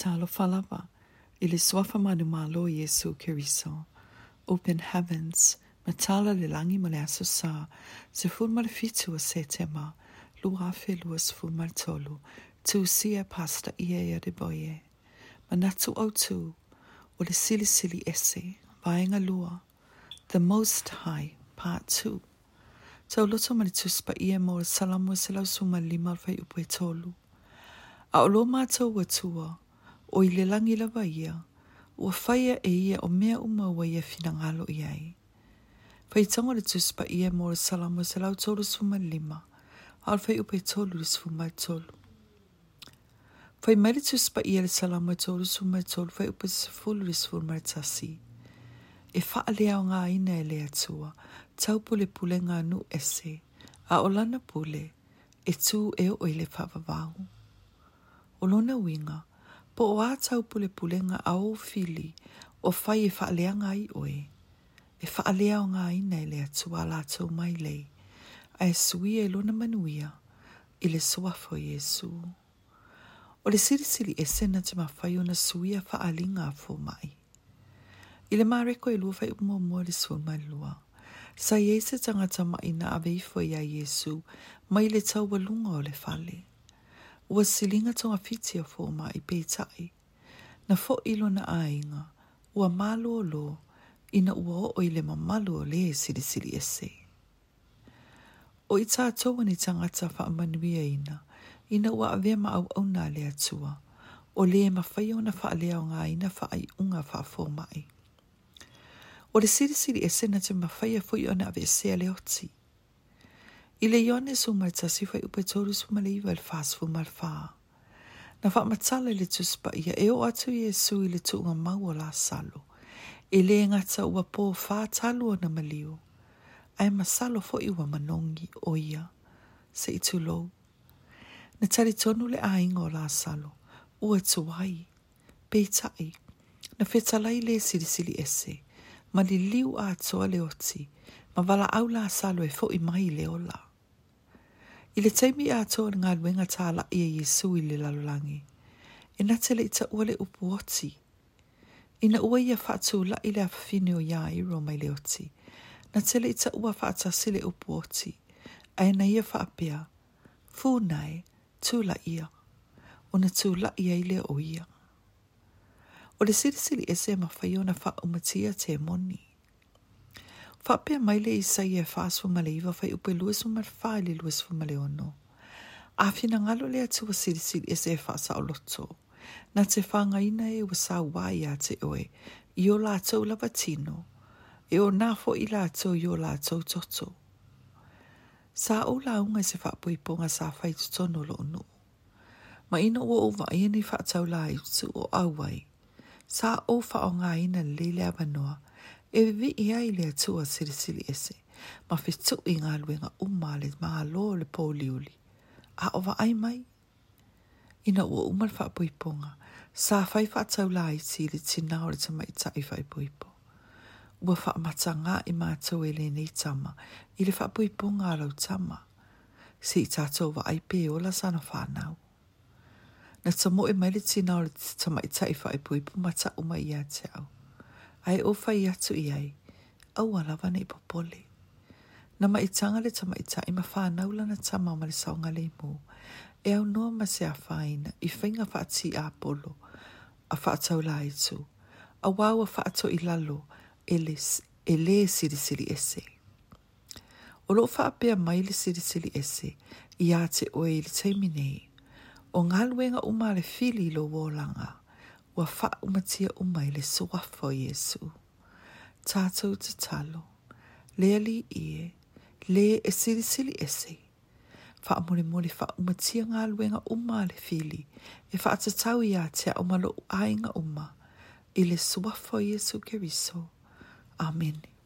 Saulo falava, iliswafa madumalo Yesu Kiriso. Open heavens, matala lilangi malaso sa, se fulmarfitu a setema, luafe luas fulmartolu, tu sia pasta ia de boye. Manatu otu, o le sili sili ese, vaenga lua, the most high, part two. Tau loto mani tuspa ia mo salamu silau suma lima alfai upe tolu. A olo mātou watua, o i le langi lava ia, ua whaia e ia o mea umaua ia fina ngalo i ai. Whai tango le tuspa ia mō le salamu se lau tolu suma lima, al whai upe tolu le suma tolu. Whai mai le tuspa ia le salamu tolu suma tolu, whai upe se fulu le suma tasi. E wha lea o ngā ina e lea tua, tau pule pule ngā nu ese, a o lana pule, e tū e o ile wha O lona winga, po o atau pule pulenga au fili o fai e whaaleanga i oe. E whaalea o ngā ina i le atua lātou mai lei, a e sui e lona manuia i le soafo Jesu. O le sirisiri e sena te mawhai o na sui a whaalinga a fō mai. I le mareko e lua fai umo mua le sua mai lua. Sa iese tangata maina a veifo ia Jesu, mai le tau walunga o le whale. ua silinga tonga fitia fō ma i pētai. Na fō ilo na ainga, ua malu o lō, ina ua o o ilema malu o le siri siri ese. O i tātoua ni tangata wha amanuia ina, ina ua awe ma au au nā lea tua, o le ma whai o na wha alea o ngā ina wha ai unga wha fō mai. O le siri siri ese na te ma whai a fui o na ave sea le oti, I le yone su mai tasi fai upe tōru su mali iwa il fās fu mal fā. Na fa matala le tuspa ia e o atu Yesu i le tūnga mau o la salo. E le ngata ua pō fā talu o na maliu. Ai ma salo fo iwa manongi o ia. Se i tūlou. Na tari tonu le a ingo la salo. Ua tuai. Pei tai. Na fetalai le siri siri ese. Ma li liu a toa le oti. Ma vala au la salo e fo i mai le o laa. I le teimi a ato ni ngā luenga tā la i a Yesu i le lalolangi. E na tele i ta ua le upu oti. I na ua i a whātu la i le awhawhine o ia i roma i le oti. Na tele i ta ua whāta si le upu oti. A e na i a whāpia. Fūnai, tū la ia. O na tū la ia i le o ia. O le sirisiri e se mawhaiona wha umatia te moni. Fape a maile i sa i e faa su male iwa fai upe lua su mar faa ili lua su male ono. A fina ngalo le atu wa siri e se e faa sa oloto. Na te faa ngaina e wa sa wai a te oe, i o lātou la batino. e o nafo i lātou i o lātou toto. Sa o launga se faa pui ponga sa fai tutono lo unu. Ma ina ua uwa ia faa tau la i tu o awai. Sa o faa o ngaina lele abanoa, noa, e vi i ai le atua siri siri ese, ma fitu i ngā luenga umma le maha lō le pōliuli. A owa ai mai? Ina ua umal wha puiponga, sa fai wha tau la i ti le tina o le tamai ta i fai puipo. Ua wha mata ngā i mātou e le nei tama, i le wha puiponga alau tama. Si i tātou wa ai pē o la sana whanau. Na tamo e mai le tina o le tamai ta i fai puipo, mata uma i a te au ai o fai atu i ai, au ala wane i Na ma i tanga le tama i ta i mawha naula ma le saonga le mō, e au noa ma se a whaina i whainga wha ati a polo, a wha atau la i tu, a wau wha ato i lalo, e le e siri siri ese. O lo wha apea mai le siri siri ese, i a te oe i le teimine, o ngā umare fili lo wōlanga, langa ua faa umatia umai le suafo Yesu. Tātou te talo, lea li ie, le e sili sili ese. Faa mole mole faa umatia ngā luenga uma le fili, e faa te tau ia te a umalo uainga uma, i le suafo Yesu keriso. Amen. Amen.